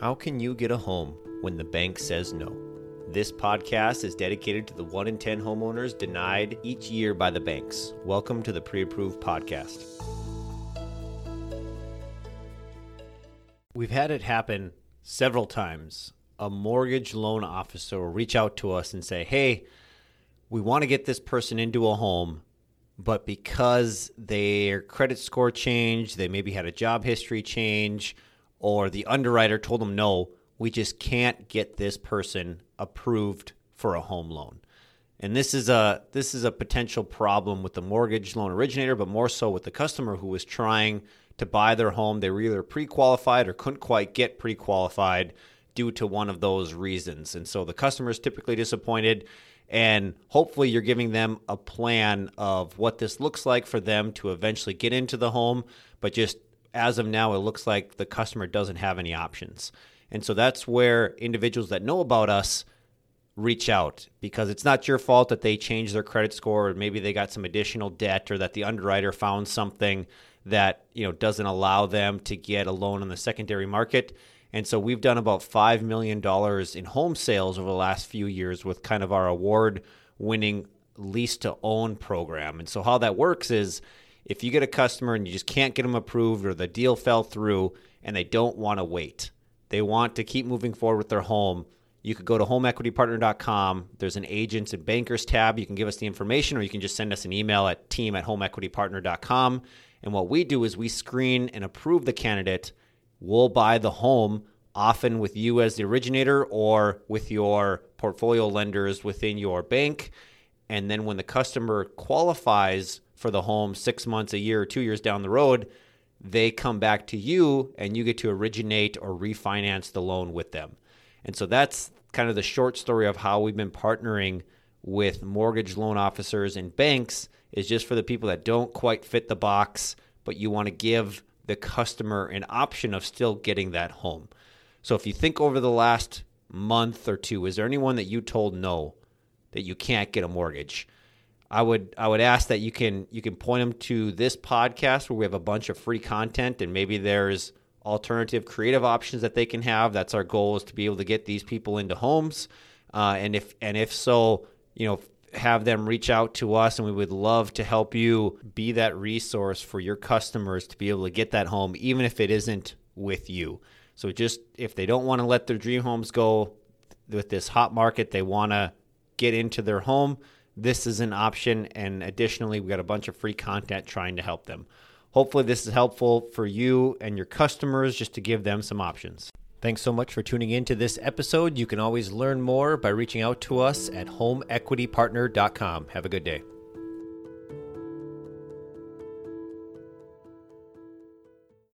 How can you get a home when the bank says no? This podcast is dedicated to the 1 in 10 homeowners denied each year by the banks. Welcome to the Pre Approved Podcast. We've had it happen several times. A mortgage loan officer will reach out to us and say, Hey, we want to get this person into a home, but because their credit score changed, they maybe had a job history change, or the underwriter told them no, we just can't get this person approved for a home loan. And this is a this is a potential problem with the mortgage loan originator, but more so with the customer who was trying to buy their home. They were either pre-qualified or couldn't quite get pre-qualified due to one of those reasons. And so the customer is typically disappointed and hopefully you're giving them a plan of what this looks like for them to eventually get into the home, but just as of now, it looks like the customer doesn't have any options. And so that's where individuals that know about us reach out because it's not your fault that they changed their credit score or maybe they got some additional debt or that the underwriter found something that you know doesn't allow them to get a loan in the secondary market. And so we've done about $5 million in home sales over the last few years with kind of our award winning lease to own program. And so how that works is if you get a customer and you just can't get them approved or the deal fell through and they don't want to wait, they want to keep moving forward with their home, you could go to homeequitypartner.com. There's an agents and bankers tab. You can give us the information or you can just send us an email at team at homeequitypartner.com. And what we do is we screen and approve the candidate. We'll buy the home often with you as the originator or with your portfolio lenders within your bank. And then when the customer qualifies for the home six months, a year, two years down the road, they come back to you and you get to originate or refinance the loan with them. And so that's kind of the short story of how we've been partnering with mortgage loan officers and banks is just for the people that don't quite fit the box, but you want to give the customer an option of still getting that home. So if you think over the last month or two, is there anyone that you told no that you can't get a mortgage? I would I would ask that you can you can point them to this podcast where we have a bunch of free content and maybe there's alternative creative options that they can have. That's our goal is to be able to get these people into homes, uh, and if and if so, you know, have them reach out to us, and we would love to help you be that resource for your customers to be able to get that home, even if it isn't with you. So just if they don't want to let their dream homes go with this hot market, they want to get into their home this is an option. And additionally, we got a bunch of free content trying to help them. Hopefully, this is helpful for you and your customers just to give them some options. Thanks so much for tuning in to this episode. You can always learn more by reaching out to us at homeequitypartner.com. Have a good day.